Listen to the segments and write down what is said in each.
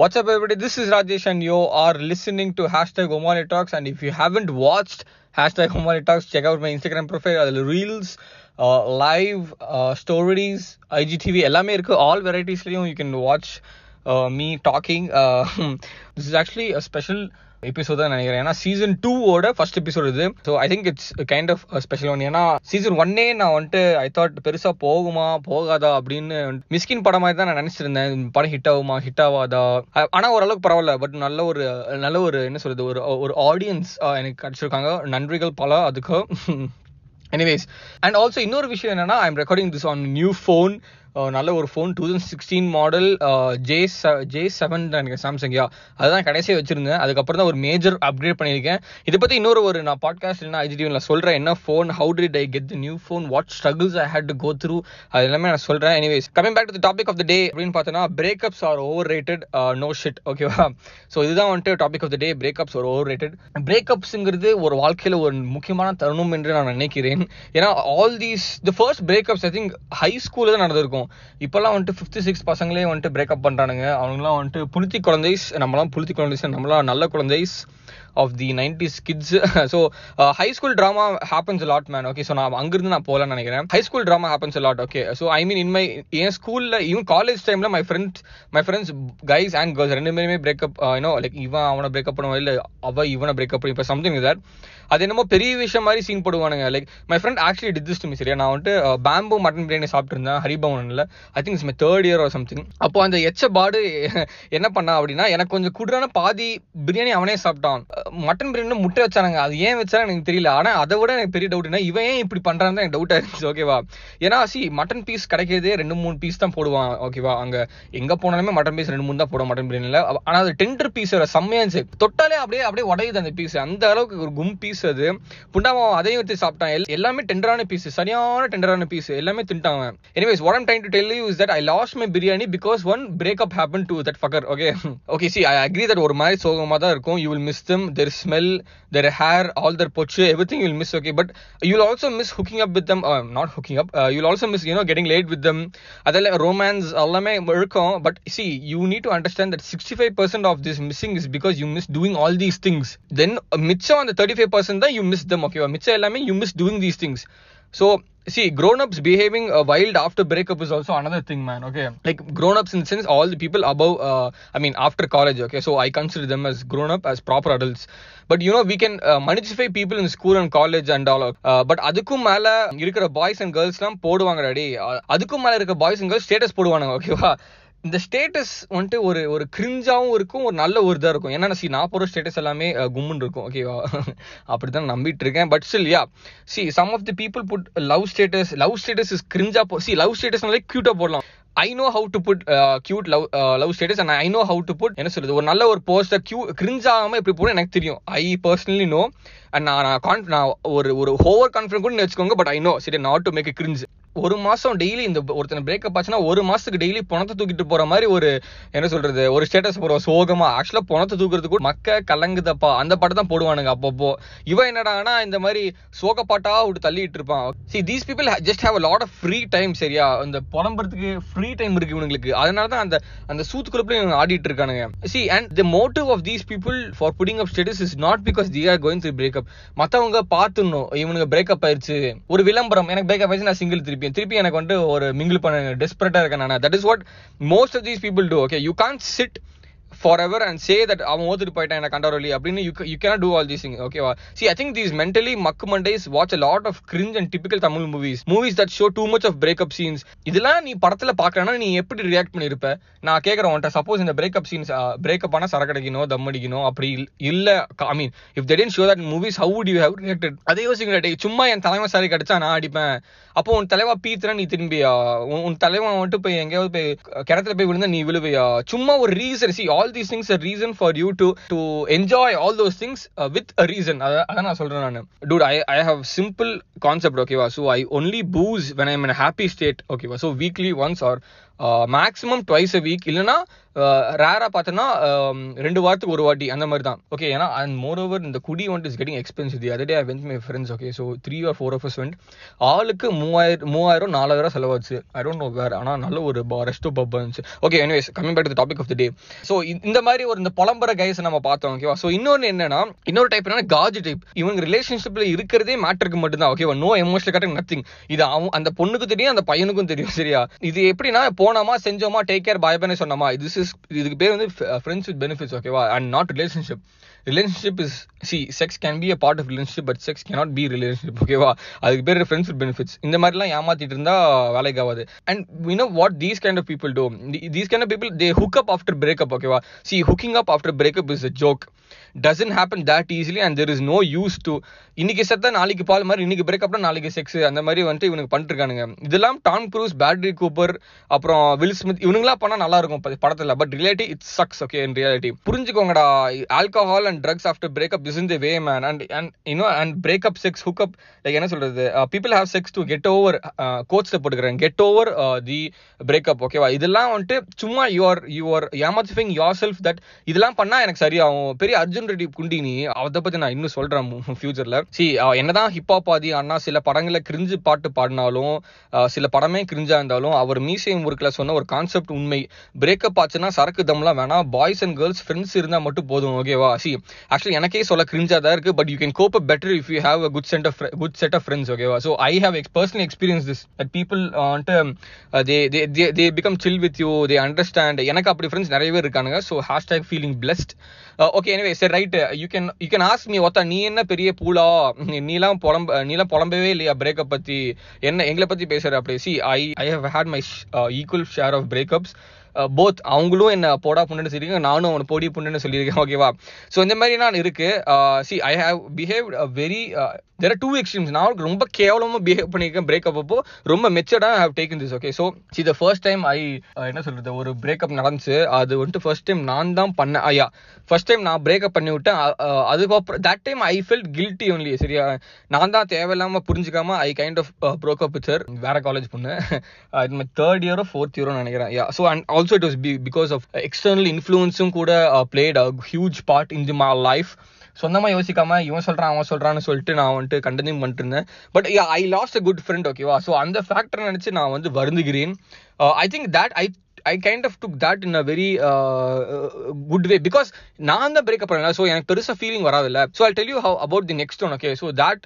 What's up, everybody? This is Rajesh, and you are listening to hashtag Omani Talks. And if you haven't watched hashtag Omani Talks, check out my Instagram profile. அதில் reels live stories IGTV எல்லாமே இருக்கு all வெரைட்டிஸ்லையும் you can watch me talking this is actually special Episode தான் நினைக்கிறேன். ஏன்னா season டூவோட first episode இது. So I think it's kind of special one ஏன்னா season ஒன்னே நான் வந்துட்டு ஐ தாட் பெருசாக போகுமா போகாதா அப்படின்னு மிஸ்கின் படம் மாதிரி தான் நான் நினச்சிருந்தேன். படம் ஹிட் ஆகுமா ஹிட் ஆகாதா? ஆனால் ஓரளவுக்கு பரவாயில்ல. பட் நல்ல ஒரு நல்ல ஒரு என்ன சொல்றது ஒரு ஒரு ஆடியன்ஸ் எனக்கு கிடச்சிருக்காங்க. நன்றிகள் பல அதுக்கு. எனிவேஸ் அண்ட் ஆல்சோ இன்னொரு விஷயம் என்னன்னா I'm recording this on new phone நல்ல ஒரு phone two thousand sixteen model J J seven எனக்கு சாம்சங் யா. அதுதான் கடைசியாக வச்சிருந்தேன். அதுக்கப்புறம் தான் ஒரு மேஜர் அப்கிரேட் பண்ணியிருக்கேன். இதை பற்றி இன்னொரு ஒரு நான் பாட்காஸ்ட் இல்லைனா ஐஜிடிவில் சொல்கிறேன் என்ன phone how did I get the new phone what struggles I had to go through அது எல்லாமே நான் சொல்கிறேன் anyways coming back to topic of the day அப்படின்னு பார்த்தோன்னா breakups are over rated no shit ஓகேவா ஸோ இதுதான் வந்துட்டு topic of the day breakups ஒரு ஓவர் ரேட்டட் பிரேக்கப்ஸுங்கிறது ஒரு வாழ்க்கையில் ஒரு முக்கியமான தருணம் என்று நான் நினைக்கிறேன். ஏன்னா all these the first breakups I think high ஸ்கூலில் தான் நடந்திருக்கும். இப்போல்லாம் வந்துட்டு ஃபிஃப்த்து சிக்ஸ் பசங்களே வந்துட்டு பிரேக்கப் பண்ணுறானுங்க அவங்களாம் வந்துட்டு புளுத்தி குழந்தைஸ் நம்மளாம் புளுத்தி குழந்தைஸ் நம்மளாம் நல்ல குழந்தைஸ். Of the nineties kids so high school drama happens lot man okay so நான் அங்கிருந்து நான் போகலான்னு நினைக்கிறேன். High school drama happens lot okay so I mean in my என் ஸ்கூலில் ஈவன் காலேஜ் டைமில் my friends my friends guys and girls ரெண்டு பேருமே breakup you know like இவன் அவனை பிரேக்கப் பண்ணுவான் இல்லை அவ இவனை பிரேக்கப் பண்ணி இப்போ சம்திங் தட் அது என்னமோ பெரிய விஷயம் மாதிரி scene போடுவானுங்க. Like my friend actually did this to me சரியா? நான் வந்துட்டு பேம்பு மட்டன் பிரியாணி சாப்பிட்டுருந்தேன் ஹரிபவனில் I think it's my third year or something அப்போ அந்த எச்ச பாடு என்ன பண்ணா அப்படின்னா எனக்கு கொஞ்சம் குடுறான பாதி பிரியாணி அவனே சாப்பிட்டான். மட்டன் பிரியாணி முட்டை வச்சானுங்க. அது ஏன் வச்சா எனக்கு தெரியல. ஆனால் அதை விட எனக்கு பெரிய டவுட்னா இவன் ஏன் இப்படி பண்ணுறான்னு தான் எனக்கு டவுட் இருந்துச்சு ஓகேவா ஏன்னா சி மட்டன் பீஸ் கிடைக்கிறதே ரெண்டு மூணு பீஸ் தான் போடுவான் ஓகேவா அங்கே எங்கே போனாலுமே மட்டன் பீஸ் ரெண்டு மூணு தான் போடுவோம் மட்டன் பிரியாணியில் ஆனால் அது டெண்டர் பீஸ் செம்மையா இருந்துச்சு. தொட்டாலே அப்படியே அப்படியே உடையுது அந்த பீஸ் அந்த அளவுக்கு ஒரு கும் பீஸ் அது. புண்டாம அதையும் எடுத்து சாப்பிட்டான். எல்லாமே டெண்டரான பீஸ் சரியான டெண்டரான பீஸ் எல்லாமே தின்ட்டாங்க anyways what I'm trying to tell you is that I lost my biryani because one breakup happen to that fucker okay okay see I agree that ஒரு மாதிரி சோகமாக தான் இருக்கும். You will miss them their smell their hair all their பொச்சு everything will miss okay but you will also miss hooking up with them not hooking up you will also miss you know getting late with them அதெல்லாம் romance எல்லாமே இருக்கும். But see you need to understand that sixty five percent of this missing is because you miss doing all these things then மிச்சம் அந்த thirty five percent தான் you miss them ஓகேவா மிச்சம் எல்லாமே you miss doing these things so see grown-ups behaving uh, wild after breakup is also another thing man okay like grown-ups in the sense all the people above uh, i mean after college okay so i consider them as grown-up as proper adults but you know we can மனிஜிஃபை people in school and college and all but அதுக்கும் மேல இருக்கிற boys and girls எல்லாம் போடுவாங்க daddy அதுக்கும் மேல இருக்க boys and girls status போடுவாங்க ஓகேவா இந்த ஸ்டேட்டஸ் வந்துட்டு ஒரு ஒரு கிரிஞ்சாவும் இருக்கும் ஒரு நல்ல ஒரு இதாக இருக்கும். ஏன்னா சி நான் போகிற ஸ்டேட்டஸ் எல்லாமே கும்முன்னு இருக்கும். ஓகேவா அப்படிதான் நம்பிட்டு இருக்கேன். But still yeah see some of the people put love status love status is கிரிஞ்சா போ சி லவ் ஸ்டேட்டஸ்னாலே க்யூட்டாக போடலாம். I know how to put cute love love status and I know how to put என்ன சொல்றது ஒரு நல்ல ஒரு poster Q கிரிஞ்சாகாம எப்படி போட எனக்கு தெரியும். ஐ பர்சனலி நோ அண்ட் நான் நான் நான் ஒரு ஒரு ஓவர் கான்ஃபிடன்ட் கூட வச்சுக்கோங்க பட் ஐ நோ சரி நாட் டு மேக் கிரிஞ்சு ஒரு மாதம் டெய்லி இந்த ஒருத்தனை பிரேக்கப் ஆச்சுன்னா ஒரு மாதத்துக்கு டெய்லி பணத்தை தூக்கிட்டு போகிற மாதிரி ஒரு என்ன சொல்கிறது ஒரு ஸ்டேட்டஸ் போடுவோம் சோகமா. ஆக்சுவலாக பணத்தை தூக்குறதுக்கு மக்க கலங்குதப்பா. அந்த பாட்டு தான் போடுவானுங்க அப்பப்போ. இவன் என்னடானா இந்த மாதிரி சோக பாட்டாக விட்டு தள்ளிட்டு இருப்பான். See these people just have lot of free time சரியா? இந்த புலம்புறதுக்கு ஃப்ரீ டைம் இருக்கு இவங்களுக்கு அதனால தான் அந்த அந்த சூத்துக்குள்ள இவங்க ஆடிட்டு இருக்கானுங்க. See and the motive of these people for putting up status is not because they are going through breakup மற்றவங்க பார்த்துடணும். இவனுக்கு பிரேக்கப் ஆயிடுச்சு ஒரு விளம்பரம். எனக்கு பிரேக்கப் ஆயிடுச்சு நான் சிங்கிள் திருப்பி. திருப்பி எனக்கு வந்து ஒரு மிங்கிள் பண்ண டெஸ்பரேட்டாக இருக்கேன் நான். That is what most of these people do okay you can sit forever and say that அவன் ஓத்துட்டு போயிட்டான் என்ன கண்டவரலி அப்படின்னு you you can do all these thing ஓகேவா see I think these mentally மக்கு Mondays watch a lot of cringe and typical Tamil movies movies that show too much of breakup scenes இதெல்லாம் நீ படத்துல பார்க்கறனா நீ எப்படி ரியாக்ட் பண்ணிருப்ப? நான் கேட்கறேன் உன்ட்ட சப்போஸ் இந்த பிரேக்அப் சீன்ஸ் பிரேக்அப் ஆனா சரக்கடிக்கணும் தம் அடிக்கணும் அப்படி இல்ல I mean if they tend show that movies how do you have reacted அதே யோசிக்கிற சும்மா என் தலைமை சாரி கிடைச்சா நான் அடிப்பேன். அப்போ உன் தலைவா பீத்துனா நீ திரும்பியா? உன் தலைவன் வந்துட்டு போய் எங்கேயாவது போய் கிணத்துல போய் விழுந்தா நீ விழுவையா? சும்மா ஒரு reason see all these things reason reason for you to to enjoy all those things uh, with a reason அதான் நான் சொல்றேன் நான் dude i i have simple concept ஓகேவா so i only booze when i'm in a happy state ஓகேவா so weekly once or maximum twice a week இல்லைன்னா ரேராக பார்த்தோன்னா ரெண்டு வாரத்துக்கு ஒரு வாட்டி அந்த மாதிரி தான். ஓகே ஏன்னா அண்ட் மோர் ஓவர் இந்த குடி வந்துட்டு இஸ் கெட்டிங் எக்ஸ்பென்சிவ் அதே day I went my friends okay so three or four of went ஆளுக்கு மூவாயிரம் மூவாயிரம் நாலாயிரம் செலவாச்சு. ஐ டோன்ட் நோ வேறு ஆனால் நல்ல ஒரு ரெஸ்டோ பப் இருந்துச்சு. Okay anyways coming back to topic of the day so இந்த மாதிரி ஒரு இந்த புலம்புற கைஸ் நம்ம பார்த்தோம் ஓகேவா ஸோ இன்னொன்று என்னன்னா இன்னொரு டைப் என்னன்னா காஜ் டைப் இவங்க ரிலேஷன்ஷிப்பில் இருக்கிறதே மேட்டருக்கு மட்டும்தான் ஓகேவா நோ எமோஷனல் கரெக்ட் நத்திங் இது அவன் அந்த பொண்ணுக்கு தெரியும் அந்த பையனுக்கும் தெரியும் சரியா? இது எப்படின்னா போனோமா செஞ்சோமா டேக் கேர் பாய் பண்ணி சொன்னோமா திஸ் இஸ் இதுக்கு பேர் வந்து ஃப்ரெண்ட்ஸ் வித் பெனிஃபிட்ஸ் ஓகேவா and not relationship relationship is see sex can be a part of relationship but sex cannot be relationship ஓகேவா அதுக்கு பேர் ஃப்ரெண்ட்ஸ் வித் பெனிஃபிட்ஸ் இந்த மாதிரிலாம் ஏமாத்திட்டு இருந்தா வேலைக்கு ஆகாது. And we know what these kind of people do these kind of people they hook up after breakup ஓகேவா see hooking up after breakup is a joke doesn't happen that easily and there is no use to இன்னைக்கு செத்தா நாளைக்கு பால் மாதிரி இன்னைக்கு பிரேக்கப்னா நாளைக்கு sex அந்த மாதிரி வந்துட்டு இவனுக்கு பண்ணிட்டு இருக்கானுங்க. இதெல்லாம் டாம் க்ரூஸ் பேட்ரி கூப்பர் அப்புறம் அப்புறம் வில் ஸ்மித் இவனுங்களாம் பண்ணா நல்லா இருக்கும் படத்துல. But relative it sucks okay in reality புரிஞ்சுக்கோங்கடா alcohol and drugs after breakup is in the way man and and you know and breakup sex hookup like என்ன சொல்றது people have sex to get over கோச்ல போட்டுக்கிறேன். Get over the breakup ஓகேவா இதெல்லாம் வந்துட்டு சும்மா your your ஏமாத்திஃபிங் yourself that இதெல்லாம் பண்ணா எனக்கு சரியாகும். பெரிய அர்ஜுன் ரெட்டி குண்டினி அதை பத்தி நான் இன்னும் சொல்றேன் ஃபியூச்சர்ல சி uh, என்னதான் ஹிப்ஹாப் ஆதி அண்ணா சில படங்களை கிரிஞ்சு பாட்டு பாடினாலும் uh, சில படமே கிரிஞ்சா இருந்தாலும் அவர் மீசையும் முறுக்கில் சொன்ன ஒரு கான்செப்ட் உண்மை. பிரேக்கப் ஆச்சுன்னா சரக்கு தம்லாம் வேணாம். பாய்ஸ் அண்ட் கேர்ள்ஸ் ஃப்ரெண்ட்ஸ் இருந்தா மட்டும் போதும் ஓகேவா சி ஆக்சுவலி எனக்கே சொல்ல கிரிஞ்சாக தான் இருக்கு but you can cope better if you have a good set of good set of friends ஓகேவா so I have ex personal experience this that people வந்துட்டு they they they become chill with you they understand எனக்கு அப்படி friends நிறைய பேர் இருக்கானுங்க so hashtag feeling blessed okay எனவே சரி right you can you can ask me ஒத்தா நீ என்ன பெரிய பூலா? நீலாம் புலம்ப நீலாம் புலம்பவே இல்லையா பிரேக்கப் பத்தி? என்ன எங்களை பத்தி பேசுற? அப்படி see I I have had my equal share of breakups Uh, both அவங்களும் என்ன போடா புண்ணுன்னு சொல்லியிருக்காங்க நானும் அவனை பொடி புண்ணுன்னு சொல்லியிருக்கேன் ஓகேவா ஸோ இந்த மாதிரி நான் இருக்கு. See I have behave very their two extremes நான் ரொம்ப கேவலமாக பிஹேவ் பண்ணியிருக்கேன் பிரேக்கப் அப்போ. ரொம்ப மெச்சர்டாக have taken this okay so see the first time I என்ன சொல்றது ஒரு பிரேக்கப் நடந்துச்சு. அது வந்துட்டு ஃபர்ஸ்ட் டைம் நான் தான் பண்ணேன் ஐயா ஃபர்ஸ்ட் டைம் நான் பிரேக்கப் பண்ணி விட்டேன். Uh, uh, அதுக்கப்புறம் that time I felt guilty only சரியா? நான் தான் தேவையில்லாம புரிஞ்சுக்காம I kind of broke up sir வேற காலேஜ் பொண்ணு. இது தேர்ட் இயரோ ஃபோர்த் இயரோ நினைக்கிறேன் yeah so and also it was b because of external இன்ஃப்ளூயன்ஸும் கூட played a huge part in the my life சொந்தமாக யோசிக்காம இவன் சொல்றான் அவன் சொல்கிறான்னு சொல்லிட்டு நான் வந்துட்டு கண்டினியூ பண்ணிட்டு இருந்தேன் but I lost a good friend ஓகேவா ஸோ அந்த ஃபேக்டர் நினைச்சு நான் வந்து வருந்துகிறேன். I think that I I kind of took that in a very good way because நான் தான் பிரேக்கப் பண்ணல ஸோ எனக்கு பெருசாக feeling வராதுல்ல. So I tell you how about the next one okay so that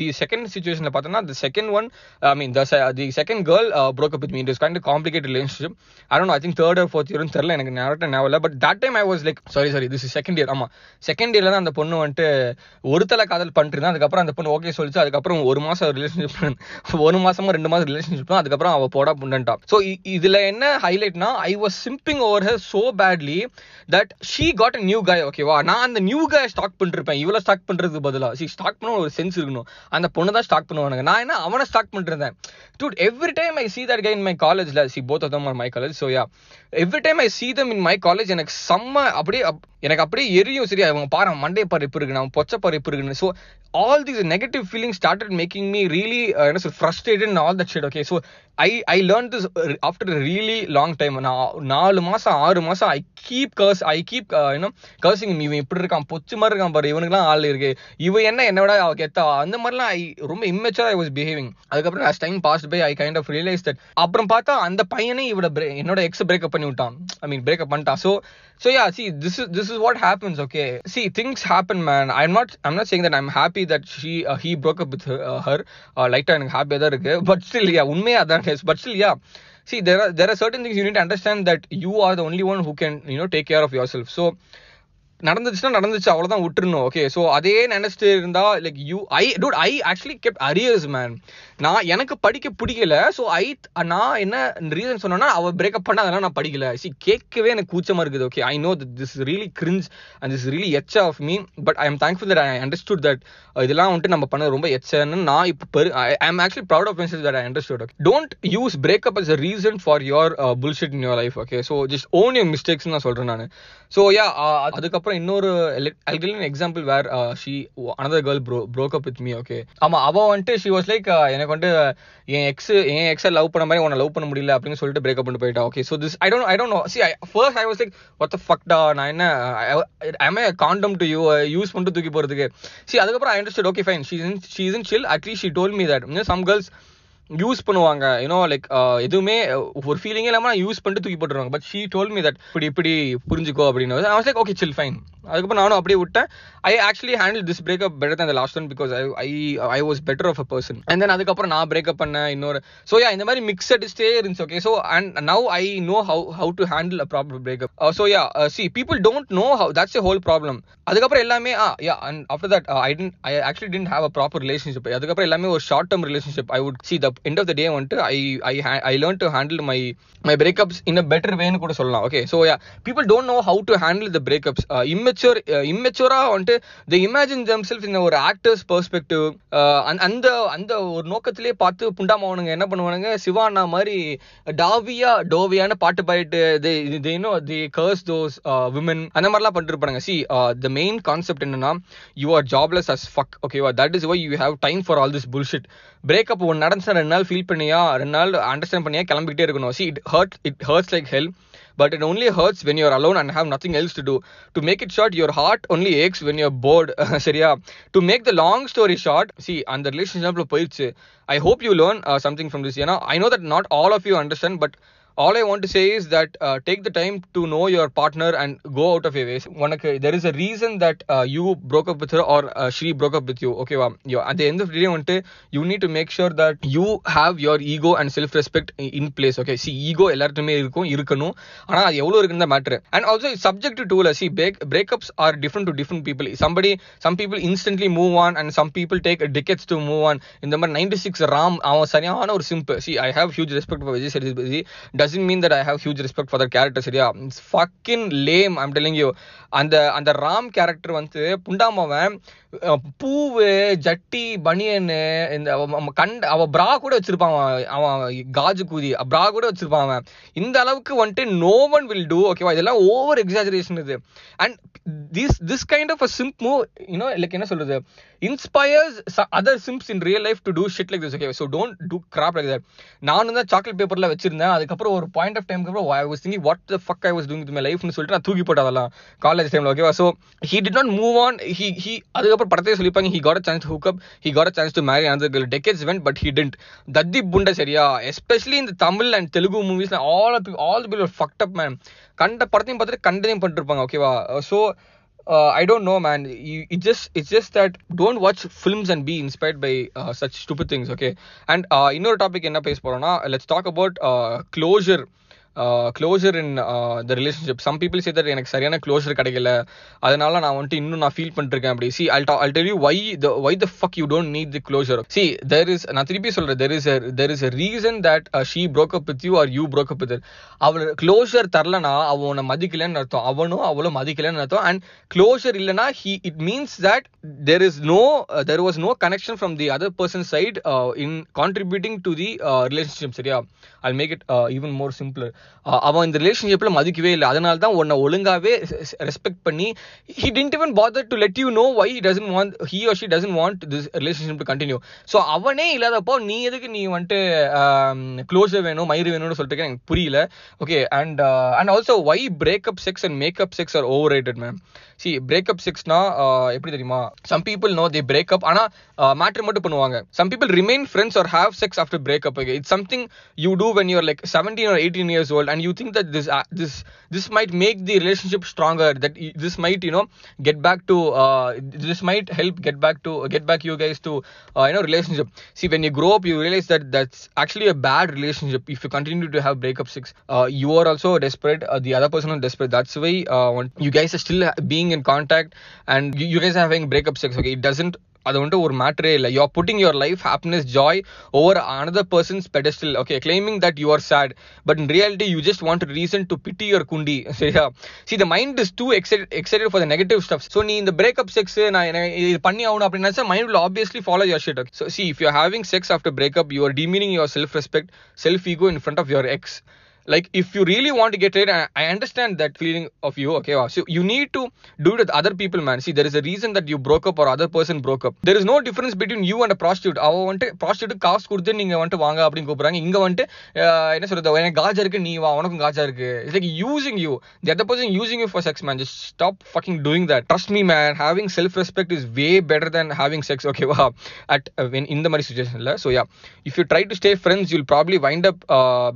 the second சுச்சுவேஷனில் பார்த்தோன்னா the second one I mean the second girl broke up with me it is kind complicate relationship I don't I think third or fourth இயர்னு தெரியல எனக்கு நேரட்ட ஞாபகம் but that time I was like sorry sorry this is second year ஆமா second இயர்ல தான் அந்த பொண்ணு வந்துட்டு ஒரு தலை காதல் பண்ணிருந்தேன் அதுக்கப்புறம் அந்த பொண்ணு ஓகே சொல்லிச்சு. அதுக்கப்புறம் ஒரு மாதம் ரிலேஷன்ஷிப் ஒரு மாதமும் ரெண்டு மாதம் ரிலேஷன்ஷிப் அதுக்கப்புறம் அவள் போடா புண்டன்ட்டா. ஸோ இதில் என்ன highlight ஹைலைட்னா I was simping over her so badly that she got a new guy ஓகேவா நான் அந்த நியூ கை ஸ்டாக் பண்ணிருப்பேன். இவ்வளோ ஸ்டாக் பண்றதுக்கு பதிலாக சி ஸ்டாக் பண்ண ஒரு சென்ஸ் இருக்கணும். அந்த பொண்ணு தான் ஸ்டாக் பண்ணுவானுங்க. நான் என்ன அவனை ஸ்டாக் பண்ணிருந்தேன். Dude every time I see that guy in my காலேஜ்ல see both of them are my college so yeah every time I see them in my college எனக்கு செம்ம அப்படியே எனக்கு அப்படியே எரியும். சரியா அவங்க பாரு மண்டே பறிப்பு இருக்கு நான் பொச்ச பறிப்பு இருக்குன்னு. So all these negative feeling started making me really என்ன சொல் frustrated all that shit okay so I I learn this after really long time நான் நாலு மாசம் ஆறு மாசம் I keep curse I keep இன்னும் கர்சிங் இவன் இப்படி இருக்கான் பொச்சு மாதிரி இருக்கான் பாரு இவனுக்குலாம் ஆள் இருக்கு. இவன் என்ன என்னோட அவ கெத்தா? அந்த மாதிரிலாம் ஐ ரொம்ப இம்மெச்சர் ஐ வாஸ் பிஹேவிங் அதுக்கப்புறம் as time passed by I kind of realize that அப்புறம் பார்த்தா அந்த பையனே இவட என்னோட எக்ஸ் பிரேக்கப் பண்ணி விட்டான். ஐ மீன் பிரேக்கப் பண்ணிட்டான். So so yeah see this is this is what happens okay see things happen man I am not I'm not saying that I'm happy she uh, he broke up with her. Uh, her. Uh, like எனக்கு ஹாப்பியாக தான் இருக்கு but still yeah உண்மையா அதான் but still yeah see there are there are certain things you need to understand that you are the only one who can you know take care of yourself so நடந்துச்சுன்னா நடந்துச்சு அவ்வளவுதான் விட்டுருணும் okay so அதே நினைச்சிட்டு இருந்தா like you I dude I actually kept arrears man நான் எனக்கு படிக்க பிடிக்கல. ஸோ ஐ நான் என்ன ரீசன் சொன்னேன்னா அவ பிரேக்கப் பண்ண அதெல்லாம் நான் படிக்கல. சி கேட்கவே எனக்கு கூச்சமா இருக்குது. Okay I know this really cringe and this really H of me but I am thankful that I understood that இதெல்லாம் வந்துட்டு நம்ம பண்ண ரொம்ப எச்சன்னு நான் இப்போ பெரு I am actually proud of message that I understood okay don't use breakup as a reason for your bullshit in your life okay so just own your mistakes நான் சொல்றேன் நான். ஸோ யா அதுக்கப்புறம் இன்னொரு I'll example where an another girl bro she with me okay ஆமா அவ வந்துட்டு she was like எனக்கு எனக்கு வந்து என் எக்ஸ் என் எக்ஸை லவ் பண்ண மாதிரி உன்னை லவ் பண்ண முடியல அப்படின்னு சொல்லிட்டு பிரேக்அப் பண்ணிட்டு போயிட்டா okay so this I don't I don't know see first I was like ஒத்த ஃபக்டா நான் என்ன I condom to you use பண்ணிட்டு தூக்கி போகிறதுக்கு சி அதுக்கப்புறம் I understand okay fine she in she in chill at least she told me that some girls use பண்ணுவாங்க. You know like எதுவுமே ஒரு ஃபீலிங்கே இல்லாமல் யூஸ் பண்ணிட்டு தூக்கி போட்டுருவாங்க. But she told me that இப்படி இப்படி புரிஞ்சுக்கோ அப்படின்னு. I was like okay chill fine அதுக்கப்புறம் நானும் அப்படியே விட்டேன். I actually handle this breakup better than last one because I I was better off a person and then அதுக்கப்புறம் நான் பிரேக்அப் பண்ணேன் இன்னொரு. ஸோ யா இந்த மாதிரி மிக்ஸ் ஸ்டே இருந்துச்சு okay so and now I know how how to handle a proper breakup so yeah see people don't know how that's a whole problem அதுக்கப்புறம் எல்லாமே ஆ yeah and after that I didn't I actually didn't have a proper relationship அதுக்கப்புறம் எல்லாமே ஒரு short term relationship I would see the end of the day வந்துட்டு I I I learn to handle my my breakups in a better வேன்னு கூட சொல்லலாம் okay so yeah people don't know how to handle the breakups immature இம்மெச்சூரா uh, வந்துட்டு the imagine them self இந்த ஒரு actors uh, perspective அந்த அந்த ஒரு நோக்கத்திலேயே பார்த்து புண்டாமாவனுங்க என்ன பண்ணுவானுங்க? சிவானா மாதிரி டாவியா டோவியான பாட்டு பாயிட்டு தி இன்னும் தி கர்ஸ் தோஸ் விமன் அந்த மாதிரிலாம் பண்ணிட்டு இருப்பாங்க சி த மெயின் கான்செப்ட் என்னன்னா you are jobless as fuck ஓகேவா that is why you have time for all this bullshit breakup ஒன்று நடந்துச்சுன்னா ரெண்டு நாள் ஃபீல் பண்ணியா? ரெண்டு நாள் அண்டர்ஸ்டாண்ட் பண்ணியா? கிளம்பிக்கிட்டே இருக்கணும். See it hurt it hurts like help but it only hurts when you're alone and have nothing else to do. To make it short, your heart only aches when you're bored. சரியா to make the long story short, see, அந்த ரிலேஷன்ஷிப்ல போயிடுச்சு I hope you learn uh, something from this. ஏன்னா I know that not all of you understand, but all I want to say is that take the time to know your partner and go out of a ways உனக்கு there is a reason that you broke up with or she broke up with you ஓகேவா யோ எந்த day வந்துட்டு you need to make sure that you have your ego and self respect in place okay see ego எல்லாருக்குமே இருக்கும் இருக்கணும் ஆனால் அது எவ்வளோ இருக்குன்னு தான் மேட்ரு அண்ட் ஆல்சோ சப்ஜெக்ட் டூல see break breakups are different to different people somebody some people instantly move on and some people take tickets to move on இந்த மாதிரி நைன்டி சிக்ஸ் ராம் அவன் சரியான ஒரு simple see I have huge respect for Vijay Sethupathi doesn't mean that I have huge respect for the character சரியா? Fucking lame I'm telling you அந்த அந்த Ram character வந்து புண்டாமவன் பூவு ஜட்டி பனியனு இந்த கண்ட அவன் பிரா கூட வச்சிருப்பான் அவன் காஜு கூதி. பிரா கூட வச்சிருப்பான் அவன். இந்த அளவுக்கு வந்துட்டு நோ ஒன் வில் டூ ஓகேவா இதெல்லாம் ஓவர் எக்ஸாஜரேஷன் இது. And this this kind of a simp movie you know like என்ன சொல்றது? Inspires other simps in real life to do shit like this okay so don't do crap like that நானும் தான் chocolate பேப்பரில் வச்சிருந்தேன் அதுக்கப்புறம் ஒரு point of டைம்க்கு அப்புறம் I was thinking what the fuck I was doing my லைஃப்னு சொல்லிட்டு நான் தூக்கி போட்டேன் அதெல்லாம். காலேஜ் டைம்ல ஓகேவா so he did not move on he he அதுக்கப்புறம் படத்தையே சொல்லிப்பாங்க. He got a chance hook up he got a chance to marry another girl decades went but he didn't தத்தி புண்டை சரியா? எஸ்பெஷலி இந்த Tamil and Telugu movies all all feel fucked up man கண்ட படத்தையும் பார்த்துட்டு கண்டதையும் பண்ணிருப்பாங்க ஓகேவா so uh, I don't know, man. You, it just it's just that don't watch films and be inspired by uh, such stupid things, okay? And uh, இன்னொரு topic என்ன பேச போறோம்னா let's talk about uh, closure. Closure in the relationship some people say that எனக்கு சரியான closure கிடைக்கல. அதனால நான் வந்துட்டு இன்னும் நான் ஃபீல் பண்ணிருக்கேன் அப்படி. See I'll I'll tell you why the why the fuck you don't need the closure see there is நான் திருப்பி சொல்கிறேன் there is there is a reason that she broke up with you or you broke up with அவள் closure தரலனா அவன் உன்னை மதிக்கலன்னு அர்த்தம். அவனும் அவளும் மதிக்கலன்னு அர்த்தம். அண்ட் க்ளோஷர் இல்லைனா he it means that there is no there was no connection from the other person side in contributing to the relationship சரியா? I'll make it even more simpler அவன் இந்த ரிலேஷன்ஷிப்பில் மதிக்கவே இல்லை. அதனால தான் உன்னை ஒழுங்காவே ரெஸ்பெக்ட் பண்ணி he didn't even bother to let you know why doesn't want he or she doesn't want this relationship to continue so அவனே இல்லாதப்போ நீ எதுக்கு நீ வந்துட்டு க்ளோஸர் வேணும் மயிறு வேணும்னு சொல்லிட்டு எனக்கு புரியல. Okay and and also why breakup sex and makeup sex are over rated ma'am see breakup செக்ஸ்னா எப்படி தெரியுமா? Some people know the breakup ஆனால் மேட்ரு மட்டும் பண்ணுவாங்க. Some people remain friends or have sex after breakup it's something you do when you're like 17 or 18 years old and you think that this uh, this this might make the relationship stronger that this might you know get back to uh, this might help get back to get back you guys to uh, you know relationship. See when you grow up you realize that that's actually a bad relationship. If you continue to have breakup sex uh, you are also desperate uh, the other person is desperate. That's why uh, you guys are still being in contact and you, you guys are having breakup sex okay? It doesn't அது வந்துட்டு ஒரு மேட்டரே இல்லை. You are putting your life happiness joy over another person's pedestal okay claiming that you are sad but in reality you just want reason to pity your குண்டி சரியா see the mind is too excite excite for the negative stuff so நீ இந்த breakup sex நான் இது பண்ணி ஆகணும் அப்படின்னு mind will obviously follow your shit so see if you having sex after breakup you are demeaning your self respect self ego in front of your ex like if you really want get get trade i understand that feeling you you okay wow. so you need to do it with other people man see there is a reason that you broke up or other person broke up there is no difference between you அவ வந்துட்டு prostitute காசு கொடுத்து நீங்க வந்துட்டு வாங்க அப்படின்னு கூப்பிடுறாங்க இங்க வந்துட்டு என்ன சொல்றது எனக்கு காஜா இருக்கு நீ வா உனக்கும் காஜா இருக்கு it's like using you the other person using you for sex man just stop fucking doing that trust me man having self respect is way better then having sex ஓகேவா அட் இந்த மாதிரி சுச்சுவேஷன்ல so yeah if you try to stay friends you'll probably wind up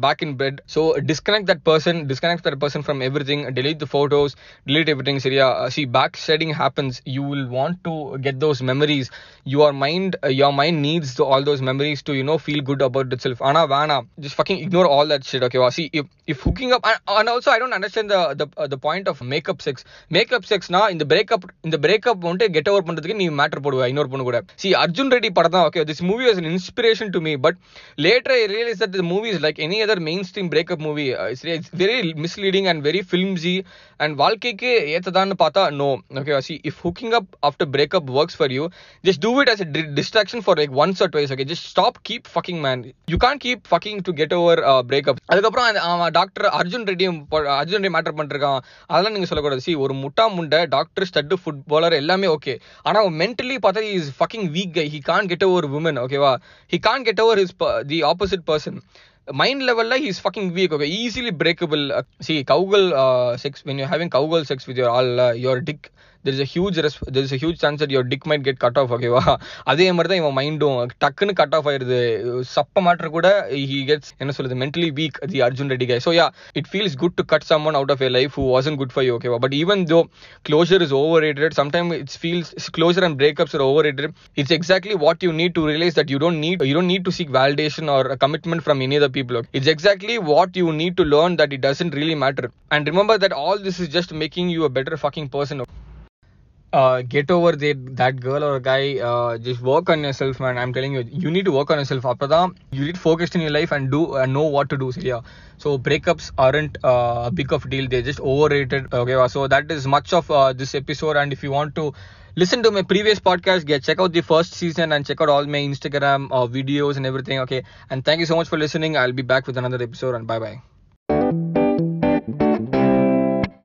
back in bed so disconnect that person disconnect that person from everything delete the photos delete everything சரியா uh, see backsliding happens you will want to get those memories your mind uh, your mind needs to, all those memories to you know feel good about itself ana vana just fucking ignore all that shit okay wow see if if hooking up and, and also i don't understand the the, uh, the point of makeup sex makeup sex na இந்த breakup இந்த breakup வந்துட்டு get over பண்றதுக்கு நீ matter போடுவ இன்னொரு பொண்ணு கூட see arjun reddy படம் தான் okay this movie was an inspiration to me but later i realized that the movie is like any other mainstream breakup movie uh, it's, it's very misleading and very filmsy and வாழ்க்கைக்கு ஏத்ததான்னு பார்த்தா no okay see if hooking up after breakup works for you just do it as a di- distraction for like once or twice okay just stop keep fucking man you can't keep fucking to get over uh, breakup அதுக்கப்புறம் அந்த- அவன் doctor Arjun ரெட்டியும் ப- Arjun Reddy matter பண்ணிருக்கான் அதெல்லாம் நீங்க சொல்லக்கூடாது see ஒரு முட்டா முண்டை டாக்டர் ஸ்டட் ஃபுட்பாலர் எல்லாமே ஓகே ஆனா மென்டலி பார்த்தா is fucking weak guy he can't get over women ஓகேவா he can't get over his ப- தி ஆப்போசிட் பர்சன் மைண்ட் லெவல்ல he's fucking weak okay easily breakable see casual sex when you having casual sex with your all your dick there is a huge res- there is a huge chance that your dick might get cut off ஓகேவா அதே மாதிரி தான் இவன் மைண்டும் டக்குன்னு cut off ஆயிருது சப்ப மாற்ற கூட he gets என்ன சொல்றது mentally weak the Arjun Reddy guy so yeah it feels good to cut someone out of your life who wasn't good for you okay but even though closure is overrated sometimes it feels closure and breakups are overrated it's exactly what you need to realize that you don't need you don't need to seek validation or a commitment from any other people okay? it's exactly what you need to learn that it doesn't really matter and remember that all this is just making you a better fucking person uh, get over the, that girl or guy uh, just work on yourself man i'm telling you you need to work on yourself அப்பதான் you need focused in your life and do and know what to do so yeah so breakups aren't uh, a big of a deal they're just overrated okay so that is much of uh, this episode and if you want to listen to my previous podcast get check out the first season and check out all my instagram uh, videos and everything okay and thank you so much for listening i'll be back with another episode and bye bye